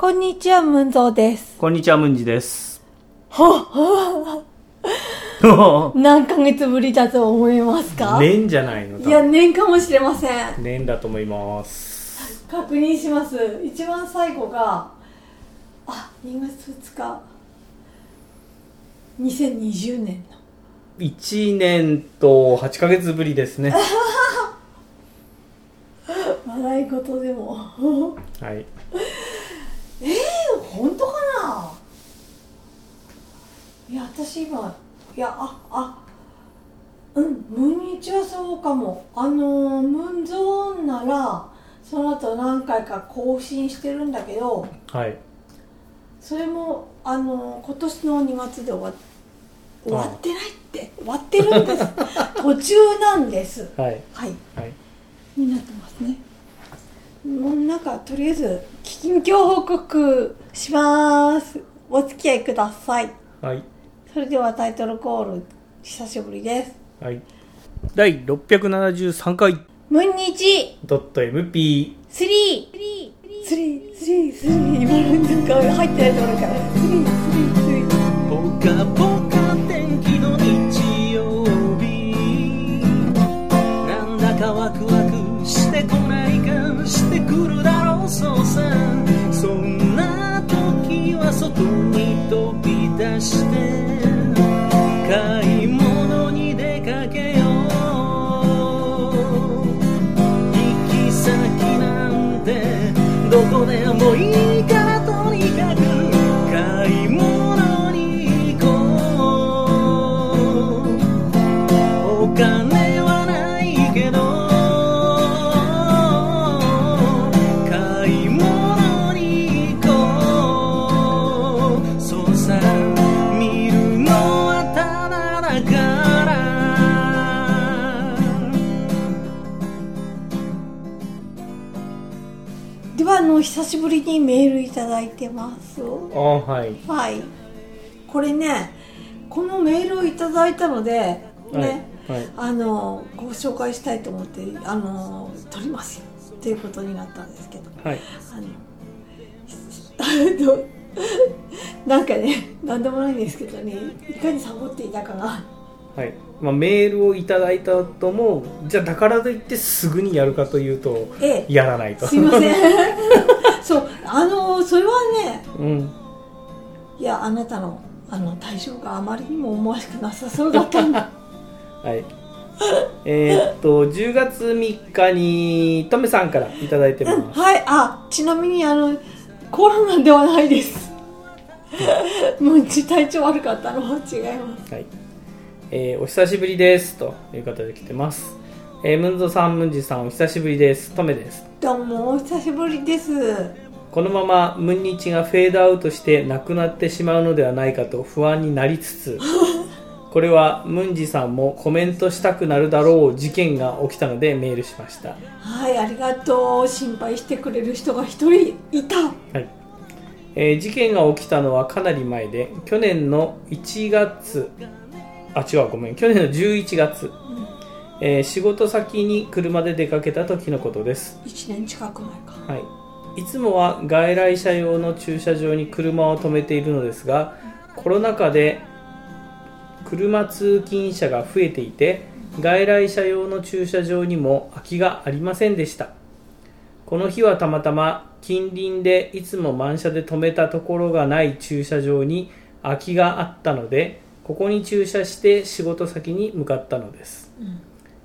こんにちは、ムンゾーです。こんにちは、ムンジです。何ヶ月ぶりだと思いますか、年じゃないのいや、年かもしれません。年だと思います。確認します。一番最後が、あ、2月2日。2020年の。1年と8ヶ月ぶりですね。笑い事でも。はい。えー、本当かな？いや、私今、いや、あ、あ、うん、ムンニチはそうかも。あのー、ムンゾーンなら、その後何回か更新してるんだけど、はい。それも、あのー、今年の2月で終わ終わってないって、終わってるんです。途中なんです。はい。はい。はい。になってますね。もうなんかとりあえず近況報告します。お付き合いください。はい。それではタイトルコール久しぶりです。はい。第673回ムンニチドット MP。スリースリースリースリー今なんか入ってないところからスリースリースリーメールいただいてます。あはい。はい。これね、このメールをいただいたので、ね、はい。はい。あのご紹介したいと思ってあの撮りますよっていうことになったんですけどはい。あの なんかね何でもないんですけどねいかにサボっていたかがはい。まあ、メールをいただいた後も、じゃあだからといってすぐにやるかというと、ええやらないと。すいません そうあのそれはねうん。いやあなたのあの対象があまりにも思わしくなさそうだったんだ はい。えーっと、10月3日に、トメさんからいただいてうんます。はいあちなみにあのコロナではないですもう体調悪かったのは違いますはい。えーお久しぶりです。という方で来てます。えームンゾさん、ムンジさん、お久しぶりです。トメです。どうもお久しぶりです。このままムンニチがフェードアウトしてなくなってしまうのではないかと不安になりつつ、これはムンジさんもコメントしたくなるだろう事件が起きたのでメールしました。はいありがとう。心配してくれる人が一人いた。はい。えー事件が起きたのはかなり前で去年の1月あ違うごめん。去年の11月、えー仕事先に車で出かけた時のことです、1年近く前か。はい、いつもは外来車用の駐車場に車を止めているのですがコロナ禍で車通勤者が増えていて外来車用の駐車場にも空きがありませんでした。この日はたまたま近隣でいつも満車で止めたところがない駐車場に空きがあったのでここに駐車して仕事先に向かったのです、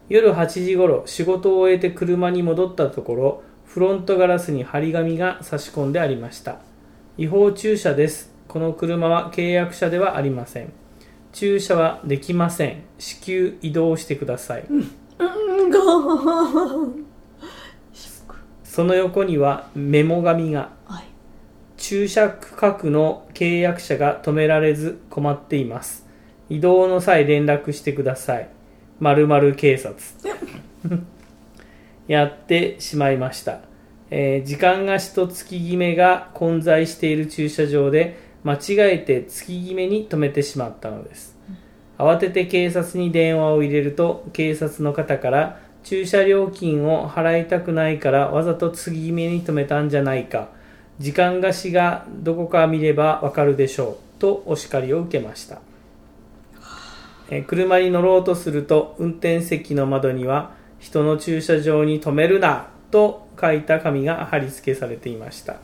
夜8時頃仕事を終えて車に戻ったところフロントガラスに張り紙が差し込んでありました。違法駐車です。この車は契約車ではありません。駐車はできません。至急移動してください、うんごーんその横にはメモ紙がはい駐車区画の契約者が止められず困っています移動の際連絡してください〇〇警察。やってしまいました、えー時間がしと月決めが混在している駐車場で間違えて月決めに止めてしまったのです。慌てて警察に電話を入れると警察の方から駐車料金を払いたくないからわざと次決めに止めたんじゃないか。時間貸しがどこか見ればわかるでしょう。とお叱りを受けましたえー車に乗ろうとすると運転席の窓には人の駐車場に止めるなと書いた紙が貼り付けされていました。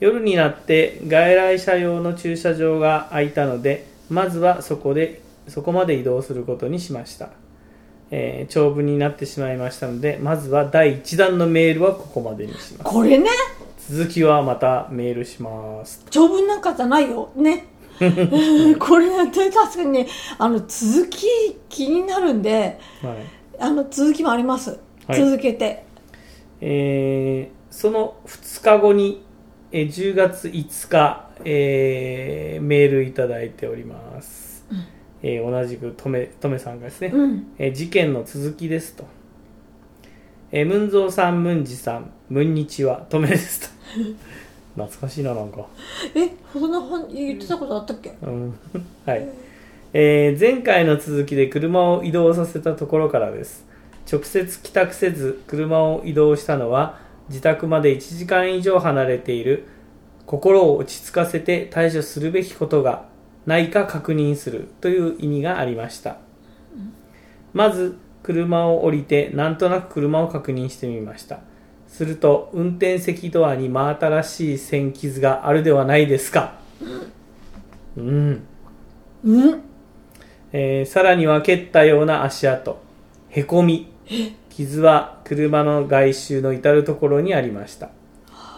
夜になって外来車用の駐車場が空いたのでまずはそこでそこまで移動することにしました、えー長文になってしまいましたのでまずは第1弾のメールはここまでにします。これね。続きはまたメールします。長文なんかじゃないよ。ね これね確かにねあの続き気になるんではい。あの続きもあります、はい。続けて。えーその2日後に、えー10月5日、えーメールいただいております、えー同じくとめとめさんがですね、うん。えー事件の続きですと、えー、ムンゾーさんムンジさんムンニチはとめですと 懐かしいななんか。えそんな本言ってたことあったっけ？うん。はい、えー前回の続きで車を移動させたところからです。直接帰宅せず車を移動したのは自宅まで1時間以上離れている心を落ち着かせて対処するべきことがないか確認するという意味がありました。まず車を降りてなんとなく車を確認してみましたすると運転席ドアに真新しい線傷があるではないですか。うん。うん。えーさらには蹴ったような足跡。へこみ。傷は車の外周の至る所にありました。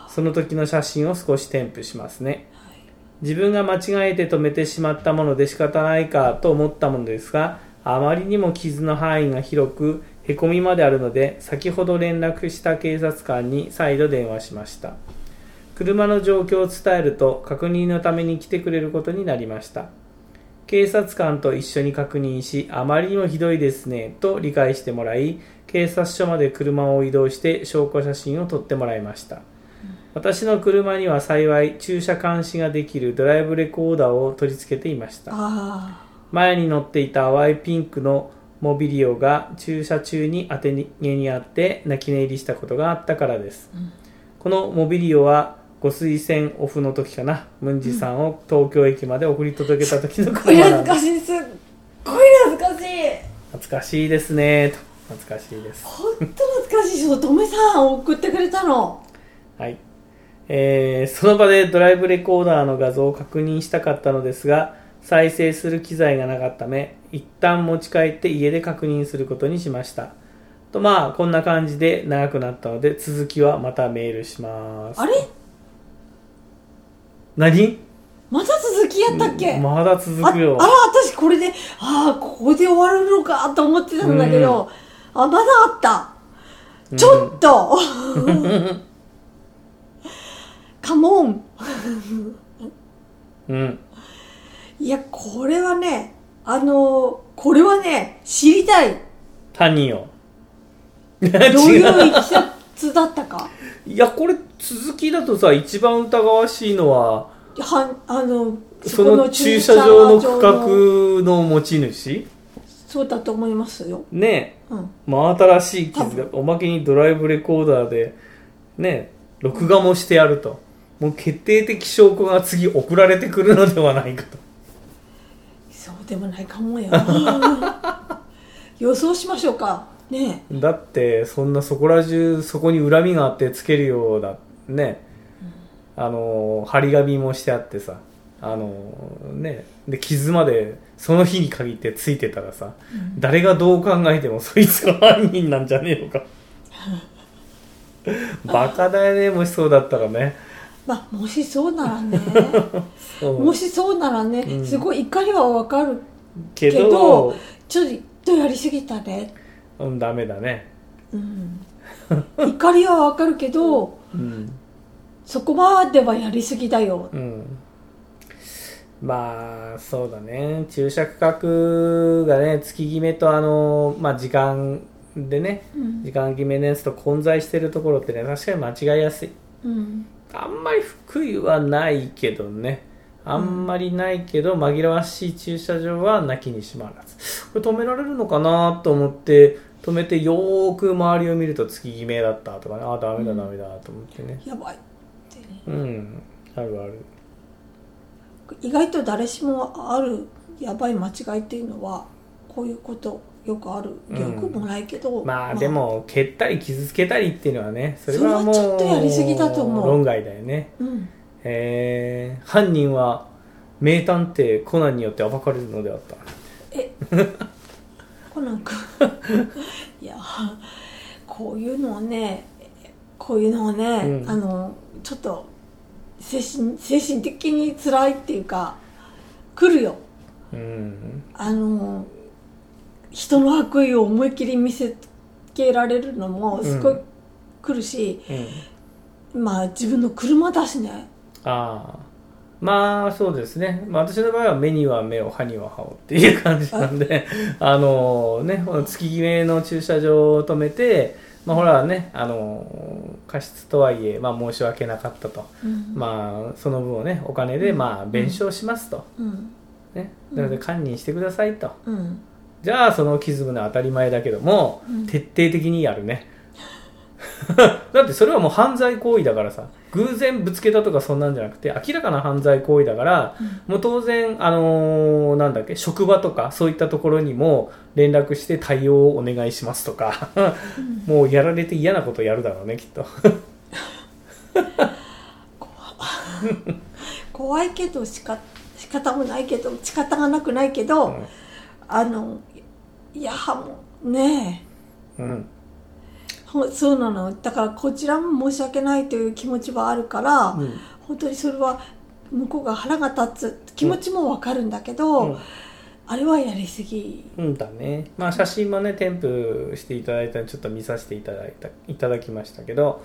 その時の写真を少し添付しますね。自分が間違えて止めてしまったもので仕方ないかと思ったものですがあまりにも傷の範囲が広くへこみまであるので先ほど連絡した警察官に再度電話しました。車の状況を伝えると確認のために来てくれることになりました。警察官と一緒に確認しあまりにもひどいですねと理解してもらい警察署まで車を移動して証拠写真を撮ってもらいました。私の車には幸い駐車監視ができるドライブレコーダーを取り付けていました。あ前に乗っていた淡いピンクのモビリオが駐車中に当て逃げにあって泣き寝入りしたことがあったからです、このモビリオはご推薦オフの時かな。ムンジさんを東京駅まで送り届けた時のあこれ車なんです。懐かしいすっごい懐かしい。懐かしいですね。と懐かしいです。本当懐かしいそうとめさん送ってくれたの。はい、えーその場でドライブレコーダーの画像を確認したかったのですが再生する機材がなかったため一旦持ち帰って家で確認することにしました。とまあこんな感じで長くなったので続きはまたメールします。あれ？何？まだ続きやったっけ、まだ続あくよ。あら私これでああここで終わるのかと思ってたんだけど、あまだあった。ちょっと、カモン。うんいやこれはねあのこれはね知りたい。谷よ どういう違いきさつだったか。いやこれ続きだとさ一番疑わしいのははあのその駐車場の区画の持ち主？そうだと思いますよ、ねえ。うん、真新しい傷がおまけにドライブレコーダーでね録画もしてやると。もう決定的証拠が次送られてくるのではないかとそうでもないかもよ 予想しましょうか。ねだってそんなそこら中そこに恨みがあってつけるようだ。ね。あの張り紙もしてあってさ。あのね。で傷までその日に限ってついてたらさ、誰がどう考えてもそいつが犯人なんじゃねえのか。バカだよねもしそうだったらねまあもしそうならね。もしそうならね、うん。すごい怒りはわかるけけどどちょっとやりすぎたね、うんダメだね。うん、怒りはわかるけどうん。そこまではやりすぎだよ。うん。まあそうだね。駐車区画がね月決めとあのまあ時間でねうん。時間決めのやつと混在してるところってね確かに間違いやすい。うんあんまり福井はないけどね。あんまりないけど、紛らわしい駐車場はなきにしもあらず。これ止められるのかなと思って止めてよーく周りを見ると月決めだったとかね。ああダメだダメだと思ってね。やばいってね。うん。あるある。意外と誰しもあるやばい間違いっていうのはこういうことよくある。うん。よくもないけど、まあでも蹴ったり傷つけたりっていうのはねそれはもうちょっとやりすぎだと思う。論外だよね。うん。えー、犯人は名探偵コナンによって暴かれるのであった。え。コナン君 いやこういうのはねこういうのはね、うん。あのちょっと精神精神的に辛いっていうか来るよ。うん。あの人の悪意を思いっきり見せつけられるのもすごいうん来るし、うん。まあ自分の車だしね。ああ。まあそうですね、まあ、私の場合は目には目を歯には歯をっていう感じなんで。あ。のねこの月決めの駐車場を止めてまあほらねあの過失とはいえ、まあ、申し訳なかったと、うん。まあその分をねお金でうん。まあ弁償しますと、うん。ね、なので堪忍してくださいと、うんじゃあその傷胸当たり前だけども、うん。徹底的にやるね。だってそれはもう犯罪行為だからさ偶然ぶつけたとかそんなんじゃなくて明らかな犯罪行為だから、もう当然、あのーなんだっけ職場とかそういったところにも連絡して対応をお願いしますとかもうやられて嫌なことやるだろうねきっと。怖い。けどしか仕方もないけど仕方がなくないけど、あのいやもうね。うん。ほそうなの。だからこちらも申し訳ないという気持ちはあるから、うん。本当にそれは向こうが腹が立つ。気持ちもわかるんだけど、うん。あれはやりすぎ。うんだね、まあ、写真もね添付していただいたちょっと見させていただいたいただきましたけど、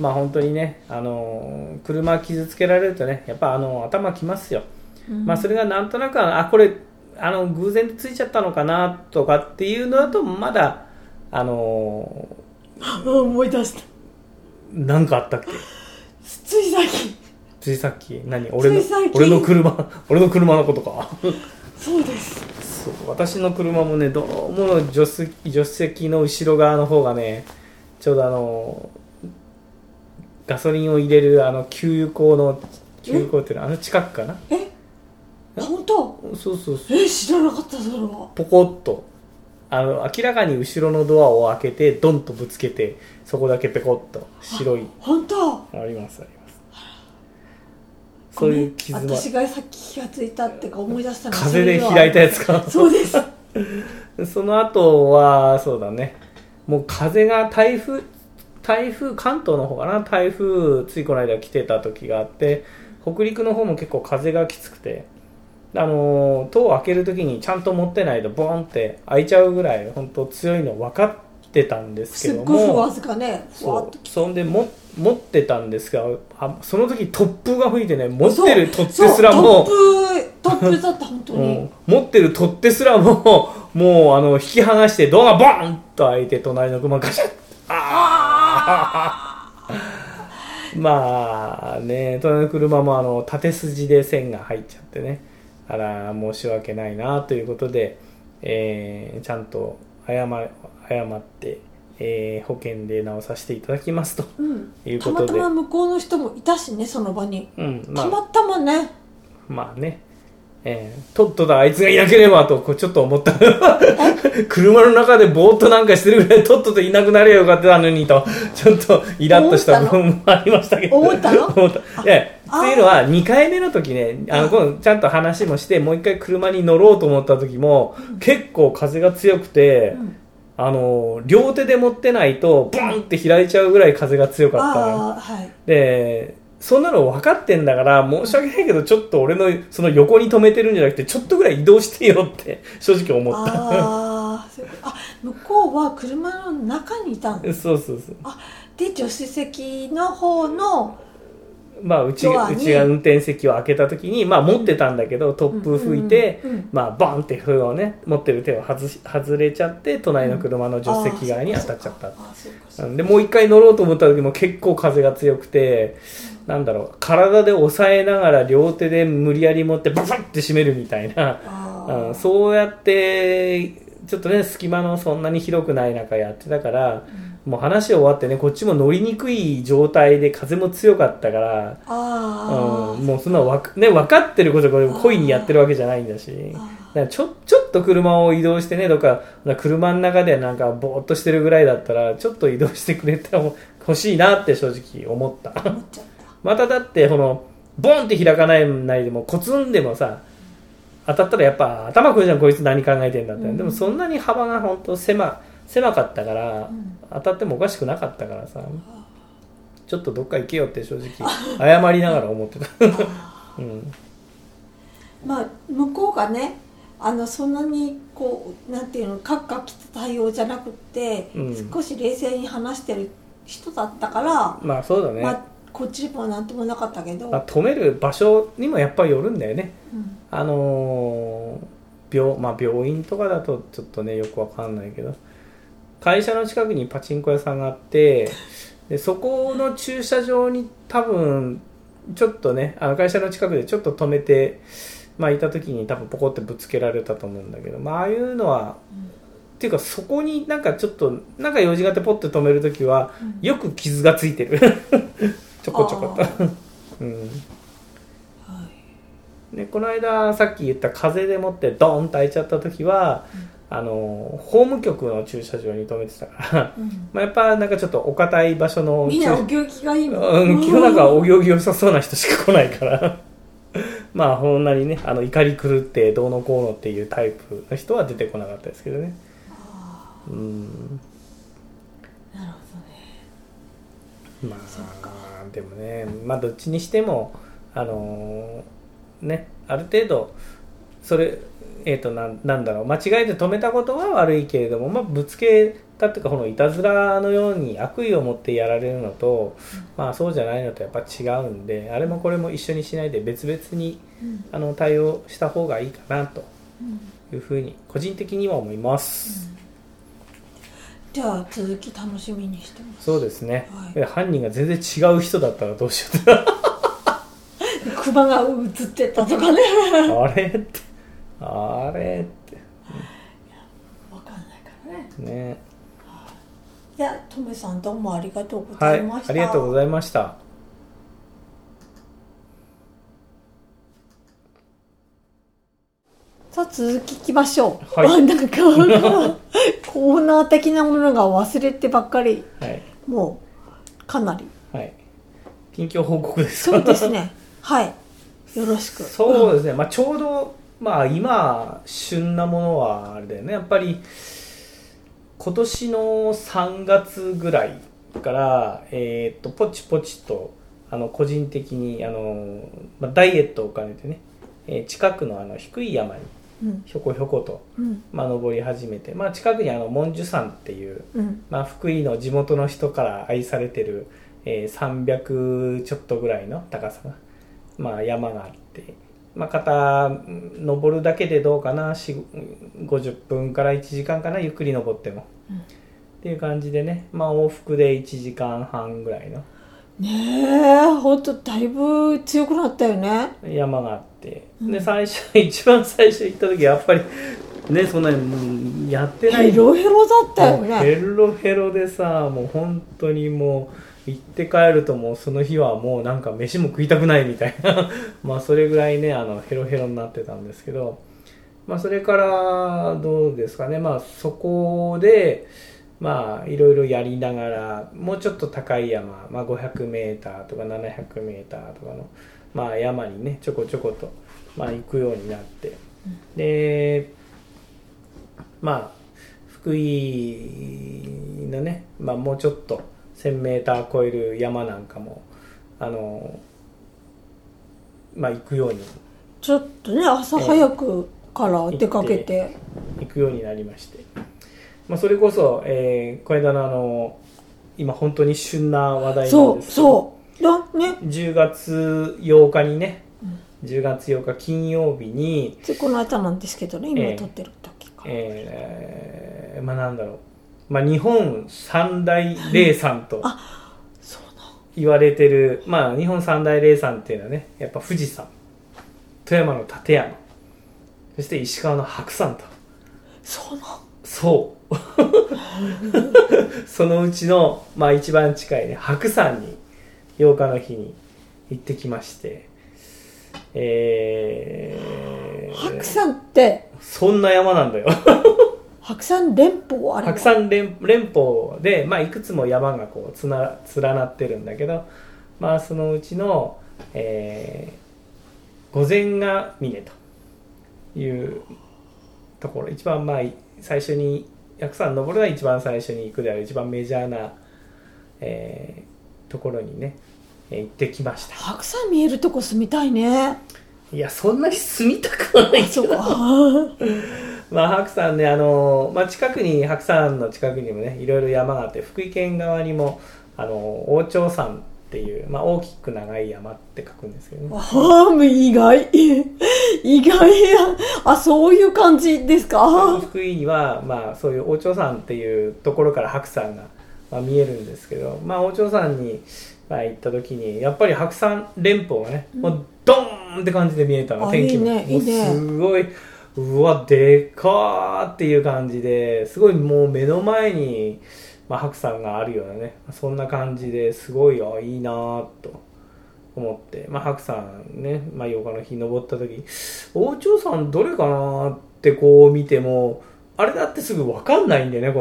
まあ本当にね、あのー車傷つけられるとねやっぱあの頭きますよ、うん。まあそれがなんとなくあこれあの偶然でついちゃったのかなとかっていうのだとまだあの思い出した。ーなんかあったっけ？つい最近ついさっき？何？俺の俺の車？俺の車のことか？そうです。そう私の車もねどうも助手席助手席の後ろ側の方がねちょうどあのガソリンを入れるあの給油口の給油口っていうのはあの近くかな？え？そうそうそう。え知らなかったそれは。ポコッと。あの明らかに後ろのドアを開けてドンとぶつけてそこだけペコッと。白い。本当？ありますあります。そういう傷はごめん。私がさっき気がついたってか思い出したの。は風で開いたやつか。そうです。その後はそうだね。もう風が台風台風関東の方かな？台風ついこの間来てた時があって北陸の方も結構風がきつくてあのー戸を開ける時にちゃんと持ってないとボーンって開いちゃうぐらい本当強いの分かってたんですけすっどごいふわもずかね。そう。そんでも持ってたんですがあその時突風が吹いてね持ってる取っ手すらも。突風突風だった本当に、うん。持ってる取っ手すらももうあの引き剥がしてドアがボーンと開いて隣の車ガシャッ。あー。まあね隣の車もあの縦筋で線が入っちゃってねあら申し訳ないなということで、えーちゃんと謝謝って、えー保険で直させていただきますとうん。いうことで。たまたま向こうの人もいたしねその場に、うんまあ。たまたまね。まあね、えーとっととあいつがいなければとこうちょっと思った。車の中でぼーっとなんかしてるぐらいとっとといなくなればよかったのにとちょっとイラッとした部分もありましたけど。思ったの？思った。っていうのは2回目の時ねあのあ今度ちゃんと話もしてもう一回車に乗ろうと思った時も、結構風が強くて、うん。あの両手で持ってないとボンって開いちゃうぐらい風が強かったはい。でそんなの分かってんだから申し訳ないけどちょっと俺のその横に止めてるんじゃなくてちょっとぐらい移動してよって正直思った。ああ向こうは車の中にいたんそうそうそう。あで助手席の方のまあうちうちが運転席を開けた時にまあ持ってたんだけど突風吹いて、まあバンって風をね持ってる手を外し外れちゃって隣の車の助手席側に当たっちゃった、うん。でもう一回乗ろうと思った時も結構風が強くて、なんだろう体で押さえながら両手で無理やり持ってバサッて締めるみたいな、うん、そうやってちょっとね隙間のそんなに広くない中やってたから、もう話終わってねこっちも乗りにくい状態で風も強かったから、あうん、もうそんなわか,、ね、分かってることこれ故意にやってるわけじゃないんだし。だちょちょっと車を移動してねどっか車の中でなんかぼーっとしてるぐらいだったらちょっと移動してくれたら欲しいなって正直思ったまただってこのボンって開かないないでもコツンでもさ当たったらやっぱ頭くるじゃんこいつ何考えてんだって、うん。でもそんなに幅が本当狭狭かったから、ん。当たってもおかしくなかったからさ。ちょっとどっか行けよって正直謝りながら思ってた、うん、まあ向こうがねあのそんなにこうなんていうのカッカキと対応じゃなくって、うん。少し冷静に話してる人だったから、まあそうだね、まあこっちもなんともなかったけど、まあ、止める場所にもやっぱりよるんだよね。うん。あのー病まあ、病院とかだとちょっとねよくわかんないけど。会社の近くにパチンコ屋さんがあって でそこの駐車場に多分ちょっとねあの会社の近くでちょっと止めて、まあ、いた時に多分ポコってぶつけられたと思うんだけど、まあああいうのは、っていうかそこになんかちょっとなんか用事があってポッて止める時はうん。よく傷がついてる ちょこちょこあと。うん。はい。でこの間さっき言った風でもってドーンと開いちゃった時は、あの法務局の駐車場に止めてたから、うん。まあ、やっぱなんかちょっとお堅い場所のみんなお行儀がいいもん、うん、基本なんかお行儀良さそうな人しか来ないから。まあほんなにねあの怒り狂ってどうのこうのっていうタイプの人は出てこなかったですけどね。うん。なるほどね。まあでもね。まあどっちにしてもあのーねある程度それえー、となんなんだろう。間違えて止めたことは悪いけれども、まあ、ぶつけたっていうかこのいたずらのように悪意を持ってやられるのと、まあ、そうじゃないのとやっぱ違うんであれもこれも一緒にしないで別々にうん。あの対応した方がいいかなとうん。いうふうに個人的には思います、じゃあ続き楽しみにしてます。そうですね、はい。で犯人が全然違う人だったらどうしようって。クマが映ってたとかね。あれって。あれって。わかんないからね。ね。い。やトメさんどうもありがとうござはいいました、ありがとうございましたさあ続きいきましょう、はい。あ なんかコーナー的なものが忘れてばっかり。はい。もうかなり。はい。近況報告ですそうですね。はい。よろしく。そうですね、まあ、ちょうど、まあ、今旬なものはあれだよね。やっぱり今年の3月ぐらいから、えー、とポチポチとあの個人的にあの、まあ、ダイエットを兼ねてね、えー近くのあの低い山にうんひょこひょこと、うん。まあ、登り始めて、まあ、近くにあの文殊山っていう、うん。まあ、福井の地元の人から愛されてる、えー300ちょっとぐらいの高さが、まあ、山があって、まあ、肩うん登るだけでどうかな4 50分から1時間かなゆっくり登っても、うん。っていう感じでね、まあ、往復で1時間半ぐらいのねえほんとだいぶ強くなったよね。山があって、うん。で最初 一番最初行った時やっぱりねそんなにやってない。ヘロヘロだったよね。ヘロヘロでさもう本当にもう行って帰るともうその日はもうなんか飯も食いたくないみたいな。まあそれぐらいねあのヘロヘロになってたんですけど。まあそれからどうですかね。まあそこでまあいろいろやりながらもうちょっと高い山、まあ、500m とか 700m とかの、まあ、山にねちょこちょこと、まあ、行くようになって、でまあ福井のね、まあ、もうちょっと 1000m 超える山なんかもあのまあ行くように。ちょっとね朝早くから出かけて、行くようになりまして、まあ、それこそ、えー、この間のあの今本当に旬な話題なんそうですけど。そうだね。10月8日にね、10月8日金曜日に、この間なんですけどね今ええ撮ってる時か。ら、えーまあなんだろう、まあ、日本三大霊山とそうな言われてる、まあ日本三大霊山っていうのはねやっぱ富士山。富山の立山。そして石川の白山と。そうなそう。そのうちの、まあ、一番近いね白山に8日の日に行ってきましてえー、白山って？そんな山なんだよ。白山連峰あれは白山連連峰で、まあ、いくつも山がこうつな連なってるんだけど、まあ、そのうちの、えー、御前ヶ峰というところ。一番まあ最初に白山登るのは一番最初に行くである一番メジャーな、えーところにねえー行ってきました。白山見えるとこ住みたいね。いやそんなに住みたくはないけど。そうか。まあ、白山ね、あのまあ、近くに、白山の近くにもね、いろいろ山があって、福井県側にも、あの王朝山っていう、まあ、大きく長い山って書くんですけどね。ああ、意外。意外や。あ、そういう感じですか？福井には、まあ、そういう王朝山っていうところから白山が、まあ、見えるんですけど、まあ、王朝山に、まあ、行った時に、やっぱり白山連峰がね、もうドーンって感じで見えたの、あ天気も。いいねいいねすごい、うわ、でかーっていう感じで、すごいもう目の前に、まあ、白山があるようなね、そんな感じですごい、あ、いいなーと思って、まあ、白山ね、まあ、8日の日登った時、王朝山どれかなーってこう見ても、あれだってすぐ分かんないんだよね、あ、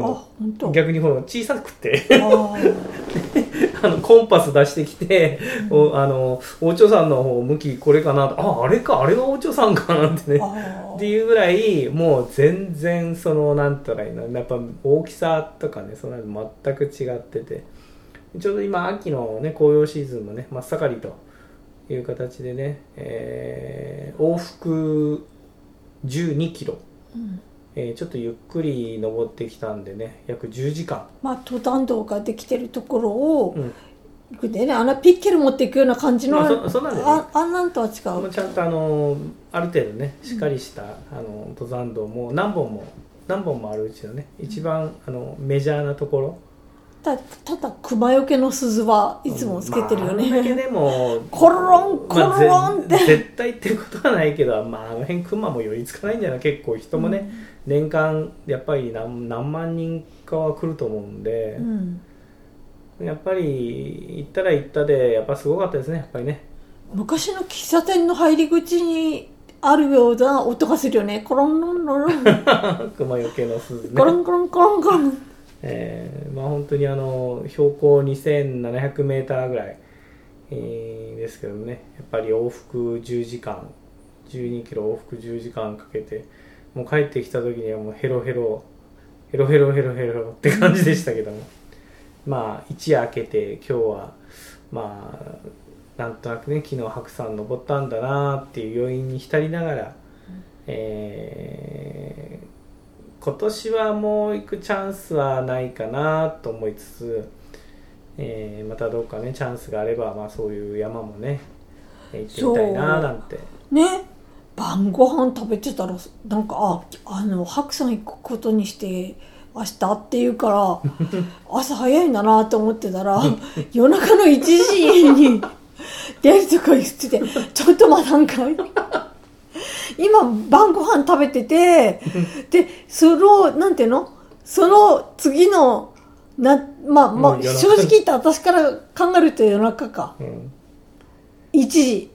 今度。。逆にこの小さくて。ああのコンパス出してきて、おあの王朝山の方向きこれかなと。ああれかあれが王朝山かなってね。あっていうぐらいもう全然そのなんたらいいのやっぱ大きさとかねその全く違ってて。ちょうど今秋のね紅葉シーズンもね真っ盛りという形でね、えー往復12キロ、えーちょっとゆっくり登ってきたんでね約10時間、まあ、登山道ができてるところをうん、行くでね、あのピッケル持っていくような感じの、まあそそんなんああんなんとは違う。ちゃんとあのある程度ねしっかりした、あの登山道も何本も何本もあるうちのね一番あのメジャーなところたただ、熊よけの鈴はいつもつけてるよまあ、あんだけね。でも コロロン、コロまあロンって。ぜ絶対ってことはないけど、まあ、あの辺クマも寄りつかないんじゃない？結構人もね、年間やっぱり何何万人かは来ると思うんでう、んやっぱり行ったら行ったでやっぱすごかったですねやっぱりね昔の喫茶店の入り口にあるような音がするよね。コロンロンロンロン。熊よけの鈴ねコロンコロンコロンコロン。えーまあ本当にあの標高2700メーターぐらい、えーですけどねやっぱり往復10時間12キロ往復10時間かけてもう帰ってきた時にはもうヘロヘロヘロヘロヘロヘロって感じでしたけども。まあ一夜明けて今日はまあなんとなくね昨日白山登ったんだなっていう余韻に浸りながら、えー今年はもう行くチャンスはないかなと思いつつ、えーまたどっかねチャンスがあれば、まあ、そういう山もねえー行ってみたいななんて。ね。晩ご飯食べてたらなんかああの白山行くことにして明日って言うから 朝早いんだなと思ってたら夜中の1時に出るとか言っててちょっと待たんかい今晩ご飯食べてて でそのなんていうの？その次のなまあまあ正直言って私から考えると夜中か。うん。1時。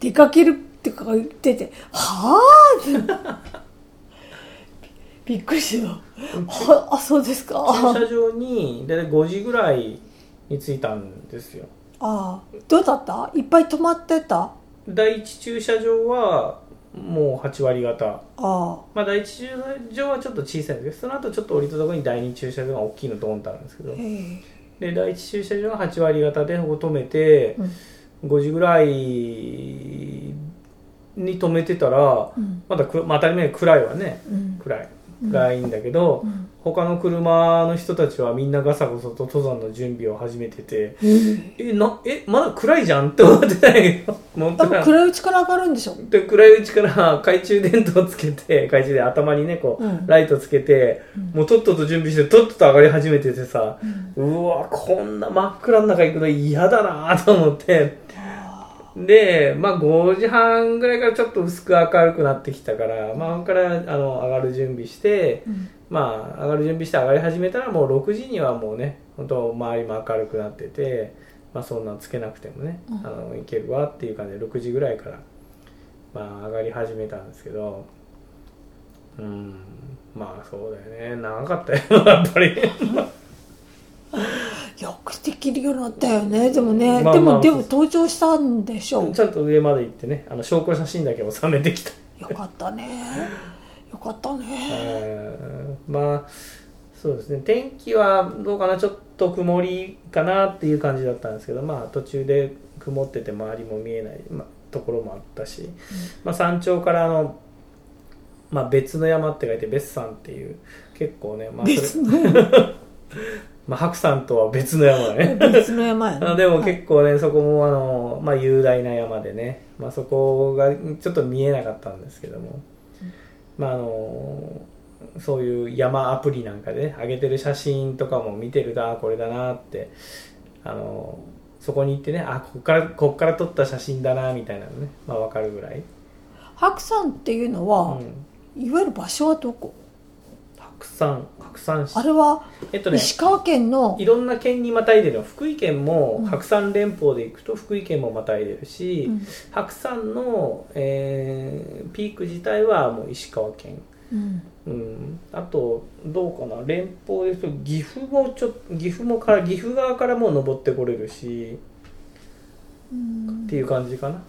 出かけるってか言っててはあって。びっくりしたはあそうですか。駐車場に大体5時ぐらいに着いたんですよ。ああ。どうだった？いっぱい止まってた？あ第一駐車場はもう8割方。あまあ第一駐車場はちょっと小さいんです。けどその後ちょっと降りたところに第二駐車場が大きいのドーンとあるんですけど。で第一駐車場は8割方でここ止めて、5時ぐらいに止めてたら、うん。まだく、まあ、当たり前に暗いわね。うん。暗い。暗いんだけど、ん他の車の人たちはみんなガサゴソと登山の準備を始めててえなえまだ暗いじゃんって思ってた。けど暗いうちから上がるんでしょ？で暗いうちから懐中電灯をつけて懐中電頭にねこう、うん。ライトつけて、もうとっとと準備してとっとと上がり始めててさ、うわこんな真っ暗の中行くの嫌だなと思って。で、まあ5時半ぐらいからちょっと薄く明るくなってきたから、まあ、からあの上がる準備して、うんまあ上がる準備して上がり始めたらもう6時にはもうね本当周りも明るくなってて、まあ、そんなんつけなくてもね、うん。あのいけるわっていう感じで6時ぐらいから、まあ、上がり始めたんですけどうんまあそうだよね。長かったよやっぱり。よくできるようになったよね。でもね、まあまあでもでも登場したんでしょう。ちゃんと上まで行ってねあの証拠写真だけ収めてきた。よかったね。よかったね。うんまあそうですね。天気はどうかな。ちょっと曇りかなっていう感じだったんですけどまあ途中で曇ってて周りも見えない、まあ、ところもあったし、まあ、山頂からあの、まあ、別の山って書いて別山っていう結構ね、まあ、別の まあ白山とは別の山だね。別の山やね。あ でも結構ね、そこもあの、まあ、雄大な山でね、まあ、そこがちょっと見えなかったんですけども、まああのそういう山アプリなんかで、ね、上げてる写真とかも見てるとあこれだなってあのそこに行ってねあこっからこっから撮った写真だなみたいなのね、まあ、分かるぐらい、白山っていうのうは、ん、いわゆる場所はどこ？白山白山市あれはえっとね石川県のいろんな県にまたいでるの福井県もうん。白山連峰で行くと福井県もまたいでるし、うん。白山の、えーピーク自体はもう石川県、うん。うん、あとどうかな連峰ですと岐阜もちょ岐阜もから岐阜側からも登ってこれるしうん。っていう感じかな、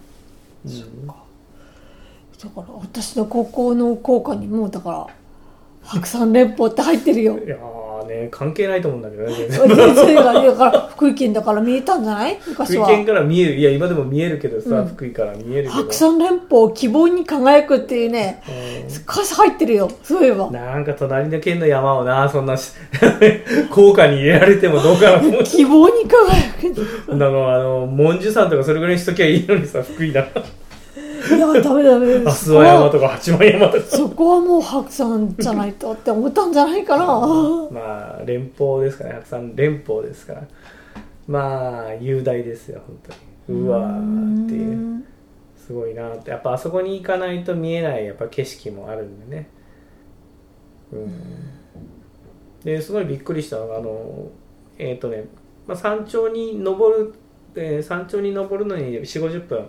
うん。だから私の高校の校歌にもだから白山連峰って入ってるよ。いやーね関係ないと思うんだけどね。全然だから福井県だから見えたんじゃない？福昔は。井県から見える。いや今でも見えるけどさ、うん。福井から見えるけど。白山連峰希望に輝くっていうねうん。歌詞入ってるよ。そういえば。なんか隣の県の山をなそんなし効果に入れられてもどうかな 希望に輝く。あの、あの、文殊山とかそれぐらいにしときゃいいのにさ、福井だ。いやダメダメ阿諏訪山とか八幡山とか。そこはもう白山じゃないとって思ったんじゃないかな まあ、連峰ですからね、白山連峰ですから。まあ、雄大ですよ、本当に。うわーっていう。すごいなって。やっぱあそこに行かないと見えない、やっぱ景色もあるんでね。うん。で、すごいびっくりしたのが、あの、えっ、とね、まあ、山頂に登る、えー山頂に登るのに4 5 0分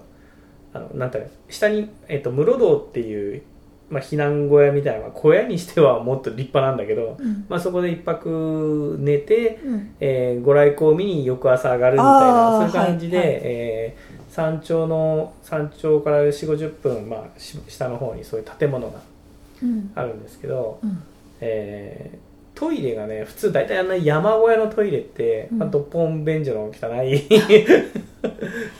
あのなんて下に、えっと室堂っていう、まあ、避難小屋みたいな、まあ小屋にしてはもっと立派なんだけど、うん。まあ、そこで一泊寝て、うん。えーご来光を見に翌朝上がるみたいなそういう感じで、はいはい。えー山頂の山頂から4 5 0分、まあ、し下の方にそういう建物がうん。あるんですけど、うん。えートイレがね普通大体あんな山小屋のトイレって、うん。まあ、ドッポン便所の汚い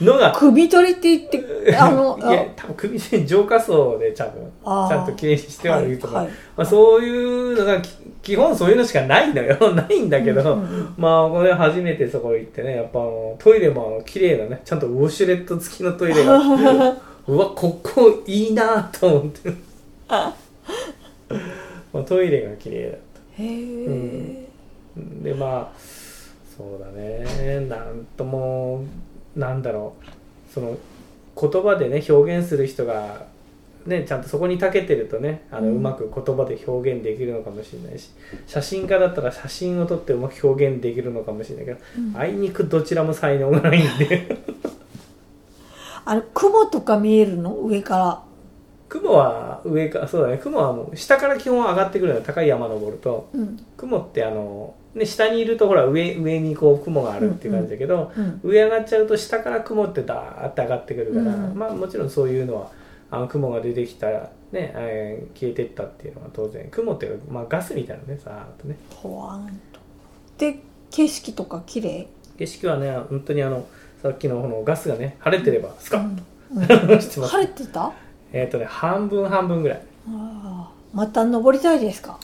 のが。首取りって言ってあの いや多分首に浄化層で多分ちゃんときれいにしてはいるとか、はいはい。まあ、そういうのがき基本そういうのしかないのよ。ないんだけど、うんうんまあこれ初めてそこ行ってねやっぱあのトイレもあの綺麗なねちゃんとウォシュレット付きのトイレがうわここいいなと思って。まあトイレが綺麗だ。っへえ、たでまあそうだね。なんともなんだろう。その言葉でね表現する人がね、ちゃんとそこに長けてるとねあの、ううんまく言葉で表現できるのかもしれないし写真家だったら写真を撮ってうまく表現できるのかもしれないけど、うん。あいにくどちらも才能がないんで。あれ雲とか見えるの？上から雲は上かそうだね。雲はもう下から基本上がってくるのよ高い山登るとうん。雲ってあの、ね、下にいるとほら上上にこう雲があるっていう感じだけど、うん上上がっちゃうと下から雲ってダーって上がってくるから、うん。まあもちろんそういうのはあの雲が出てきたらね、えー消えてったっていうのは当然。雲っていうか、まあ、ガスみたいなねさーっとね。ほわんと。で景色とか綺麗？景色はね本当にあのさっきのこのガスがね晴れてればスカッうんと してます。晴れてた？えっ、とね半分半分ぐらい。ああまた登りたいですか？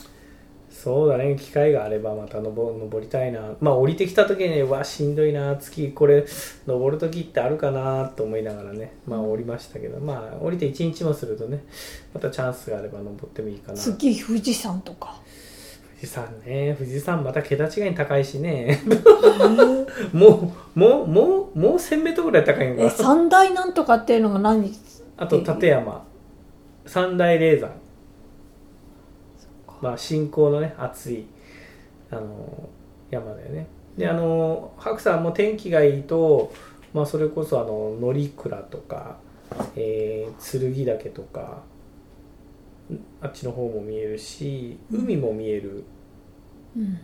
そうだね。機会があればまた登登りたいな。まあ降りてきた時にわしんどいな月これ登る時ってあるかなと思いながらね。まあ降りましたけど、まあ降りて1日もするとねまたチャンスがあれば登ってもいいかな。次富士山とか？富士山ね。富士山また桁違いに高いしね。もうもうもうもう 1000m ぐらい高いか三大なんとかっていうのが何？あと立山。三大霊山。まあ信仰のね熱いあの山だよね。であの白山も天気がいいと、まあ、それこそあの乗鞍とか、えー、剣岳とかあっちの方も見えるし海も見えるうん。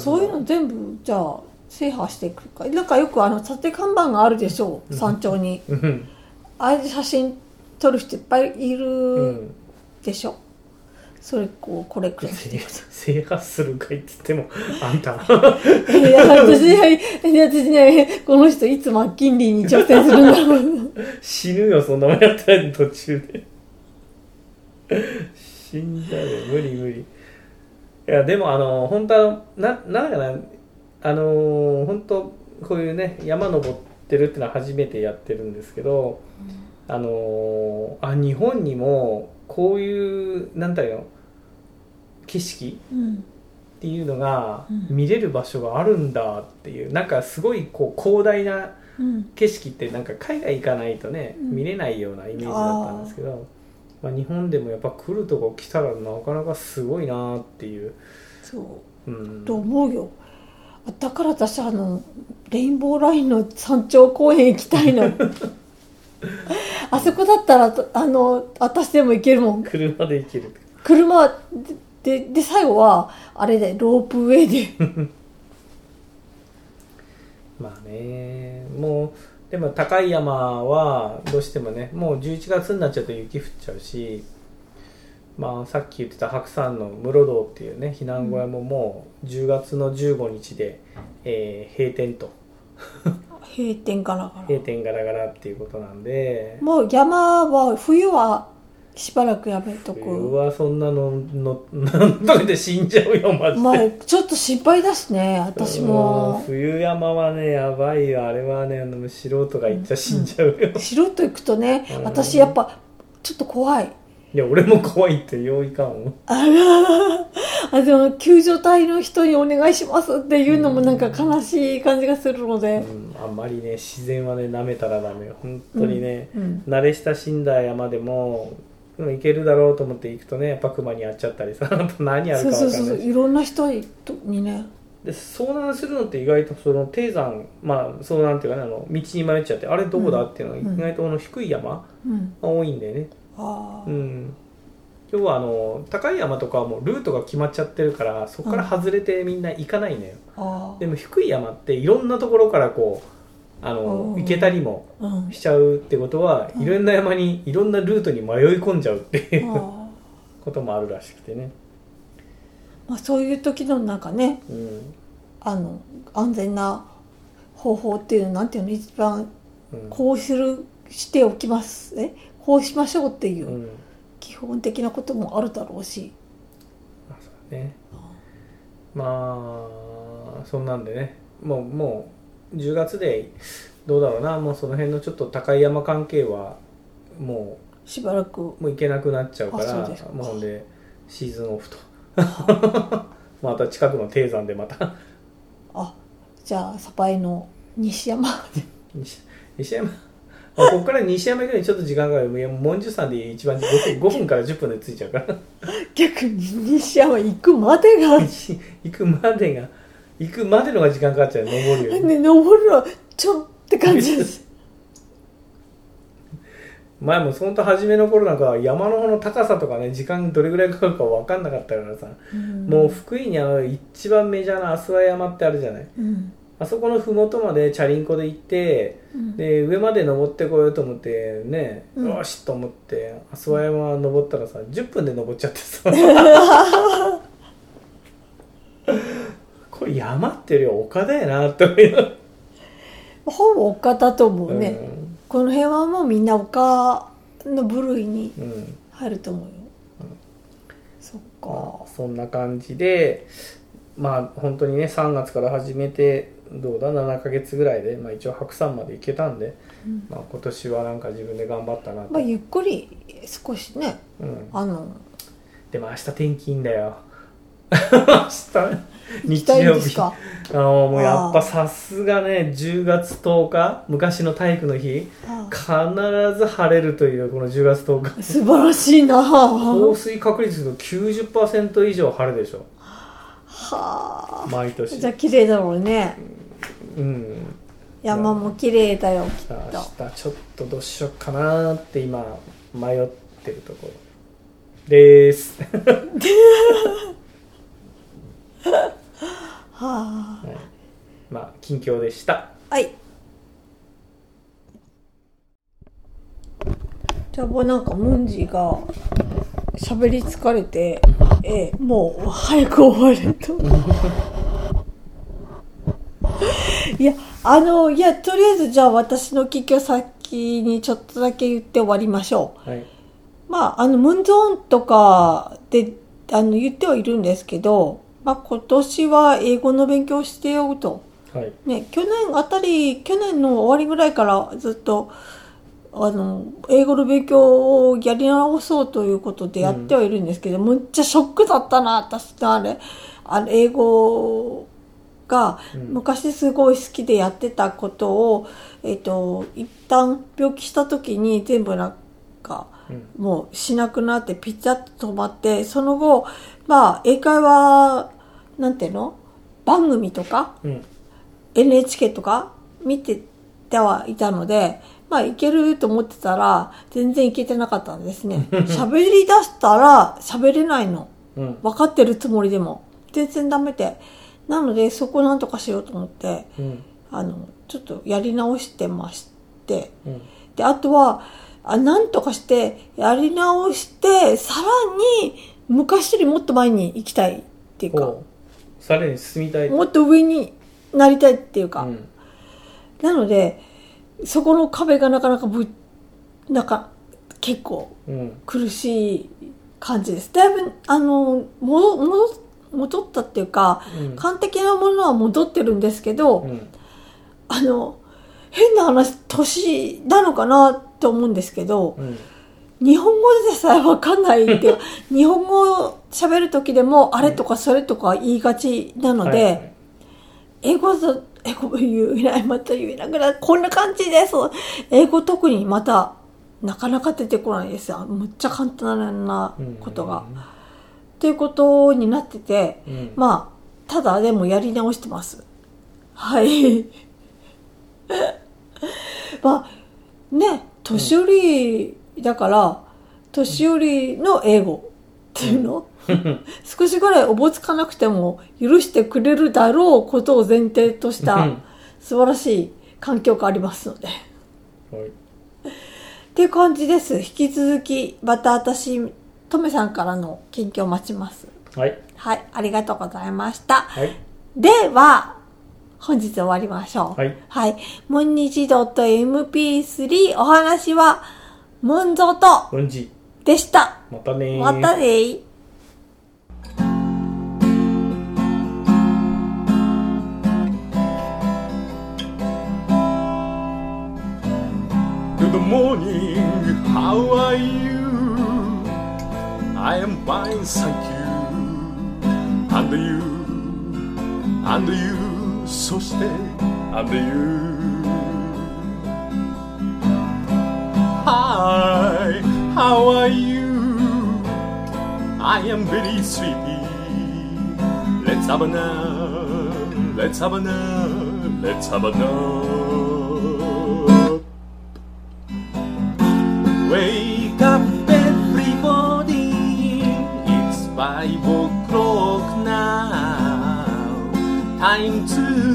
そういうの全部じゃあ制覇していくか。なんかよくあの立て看板があるでしょう。山頂に。うんあれで写真撮る人いっぱいいうるん。でしょ、それこうこれくらい制制覇するかいっつっても あんた。いや私ね私ねこの人いつマッキンリーに挑戦するんだろう。死ぬよそんなもんやったら途中で。死んじゃうよ無理無理。いやでもあの本当はななんだかな。あの本当こういうね山登ってるってのは初めてやってるんですけど、あのあ日本にもこういうなんだよ景色うんっていうのがうん。見れる場所があるんだっていうなんかすごいこう広大なうん。景色ってなんか海外行かないとね、うん。見れないようなイメージだったんですけどまあ、日本でもやっぱ来るとこ来たらなかなかすごいなっていう、そう。うん、と思うよだから私あのレインボーラインの山頂公園行きたいの あそこだったらあの私でも行けるもん。車で行ける。車ででで最後はあれでロープウェイで。まあねもうでも高い山はどうしてもねもう11月になっちゃうと雪降っちゃうしまあさっき言ってた白山の室堂っていうね避難小屋ももう10月の15日で、えー閉店と。閉店ガラガラ。閉店ガラガラっていうことなんで。もう山は冬はしばらくやめと冬くはそんなののなんとかで死んじゃうよマジで、まあちょっと心配だしね私うんも冬山はねやばいよ。あれはねあの素人が行っちゃ死んじゃうよ、素人行くとねうん。私やっぱちょっと怖いいや俺も怖いってよういかんも。んあらあでも救助隊の人にお願いしますっていうのもなんか悲しい感じがするので、うん、あんまりね自然はね舐めたらダメよ。本当にね、うん慣れ親しんだ山でもうん行けるだろうと思って行くとねやっぱ熊に会っちゃったりさあと何やるか分かんない。しそうそうそういろんな人にね。で遭難するのって意外とその低山まあ遭難っていうかねあの道に迷っちゃってあれどこだっていうのがうん意外とこの低い山うん。が多いんだよね。ああ、うん。要はあの高い山とかはもうルートが決まっちゃってるからそこから外れてみんな行かないのよ、あでも低い山っていろんなところからこうあのうん。行けたりもしちゃうってことは、うんいろんな山にいろんなルートに迷い込んじゃうっていうあ こともあるらしくてね、まあそういう時のなんかねうん。あの安全な方法っていうのなんていうの？一番うん。こうするしておきます。え？こうしましょうっていううん。基本的なこともあるだろうし、まあそうまあそんなんでね。もうもう10月でどうだろうな。もうその辺のちょっと高い山関係はもしばらく。うもう行けなくなっちゃうからもうほんでシーズンオフと。また近くの低山でまた。あじゃあサパイの西山西西山？あここから西山行くのにちょっと時間がかかる。いや文殊山で一番5分 ,5 分から10分で着いちゃうから逆に西山行くまでが行くまでが行くまでのが時間かかっちゃう登るよね登るのちょって感じです前も本当初めの頃なんか山の方の高さとかね時間どれぐらいかかるか分かんなかったからさ、もう福井にある一番メジャーな阿諏訪山ってあるじゃないうんあそこの麓までチャリンコで行ってうん。で上まで登ってこようと思ってね、うん。よしと思って諏訪山登ったらさ10分で登っちゃってさ。これ山っていうよりは丘だよなって思いなほぼ丘だと思うね、うん。この辺はもうみんな丘の部類にうん。入ると思うよ、そっか。まあ、そんな感じでまあ本当にね3月から始めてどうだ7ヶ月ぐらいで、まあ、一応白山まで行けたんで、うん。まあ、今年はなんか自分で頑張ったなと、まあゆっくり少しねうん、あのでも明日天気いいんだよ。日行きたいん 曜日あのもうやっぱさすがね10月10日昔の体育の日あ必ず晴れるというこの10月10日。素晴らしいな。降水確率の90%以上晴れでしょ。は毎年。あじゃあ綺麗だろうね。うん山も綺麗だよきっさと。あ明日ちょっとどうしようかなって今迷ってるところ。です、ははい、まあ近況でした。あはい。じゃあもうなんかムンジが喋り疲れて、ええ、もう早く終われといやあのいやとりあえずじゃあ私の聞きを先にちょっとだけ言って終わりましょう。はい。まあ、あの、ムンゾーンとかで、あの、言ってはいるんですけど、まあ、今年は英語の勉強をしてよと。はい。ね、去年あたり、去年の終わりぐらいからずっと、あの、英語の勉強をやり直そうということでやってはいるんですけど、むっちゃショックだったな、私のあれ、あれ、英語がうん昔すごい好きでやってたことを、えっと、一旦病気した時に全部なんか、うんもうしなくなってピチャッと止まって、その後、まあ、英会話、なんていうの？番組とか、うん NHK とか？見ててはいたので、まあ、いけると思ってたら、全然いけてなかったんですね。喋り出したら喋れないの。うん分かってるつもりでも。全然ダメで。なので、そこなんとかしようと思って、うん。あの、ちょっとやり直してまして、うん。で、あとは、あなんとかして、やり直して、さらに、昔よりもっと前に行きたいっていうか、さらに進みたい。もっと上になりたいっていうか、うん。なので、そこの壁がなかなかぶ、なんか、結構うん。苦しい感じです。だいぶ、あの、戻、戻、戻ったっていうか、うん完璧なものは戻ってるんですけど、うんあの、変な話、年なのかなと思うんですけど、うん日本語でさえわかんないって 日本語を喋る時でも、あれとかそれとか言いがちなので、はいはい英語だと、英語言えない、また言えなくなる、こんな感じです。英語特にまた、なかなか出てこないですよ。むっちゃ簡単なことが。っていうことになってて、うんまあ、ただでもやり直してます。はい。まあ、ね、年寄りだから、年寄りの英語っていうの、少しぐらいおぼつかなくても許してくれるだろうことを前提としたうん素晴らしい環境がありますので。はいっていう感じです。引き続き、また私、トメさんからの近況を待ちます。はいはい、ありがとうございました。はいでは、本日終わりましょう。はい。はい。ムンニチ .mp3 お話は、ムンゾとうんじでした。またねーまたねー。Good morning, how are you? I am fine, thank you. And you, and you, そして and you. Hi, how are you? I am very sleepy. Let's have a nap, let's have a nap, let's have a nap.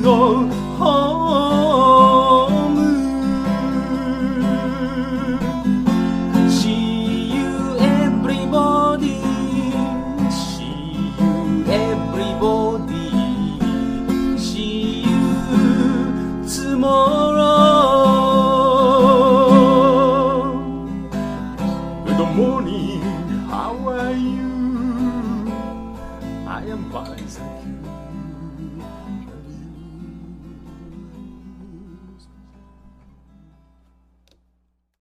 说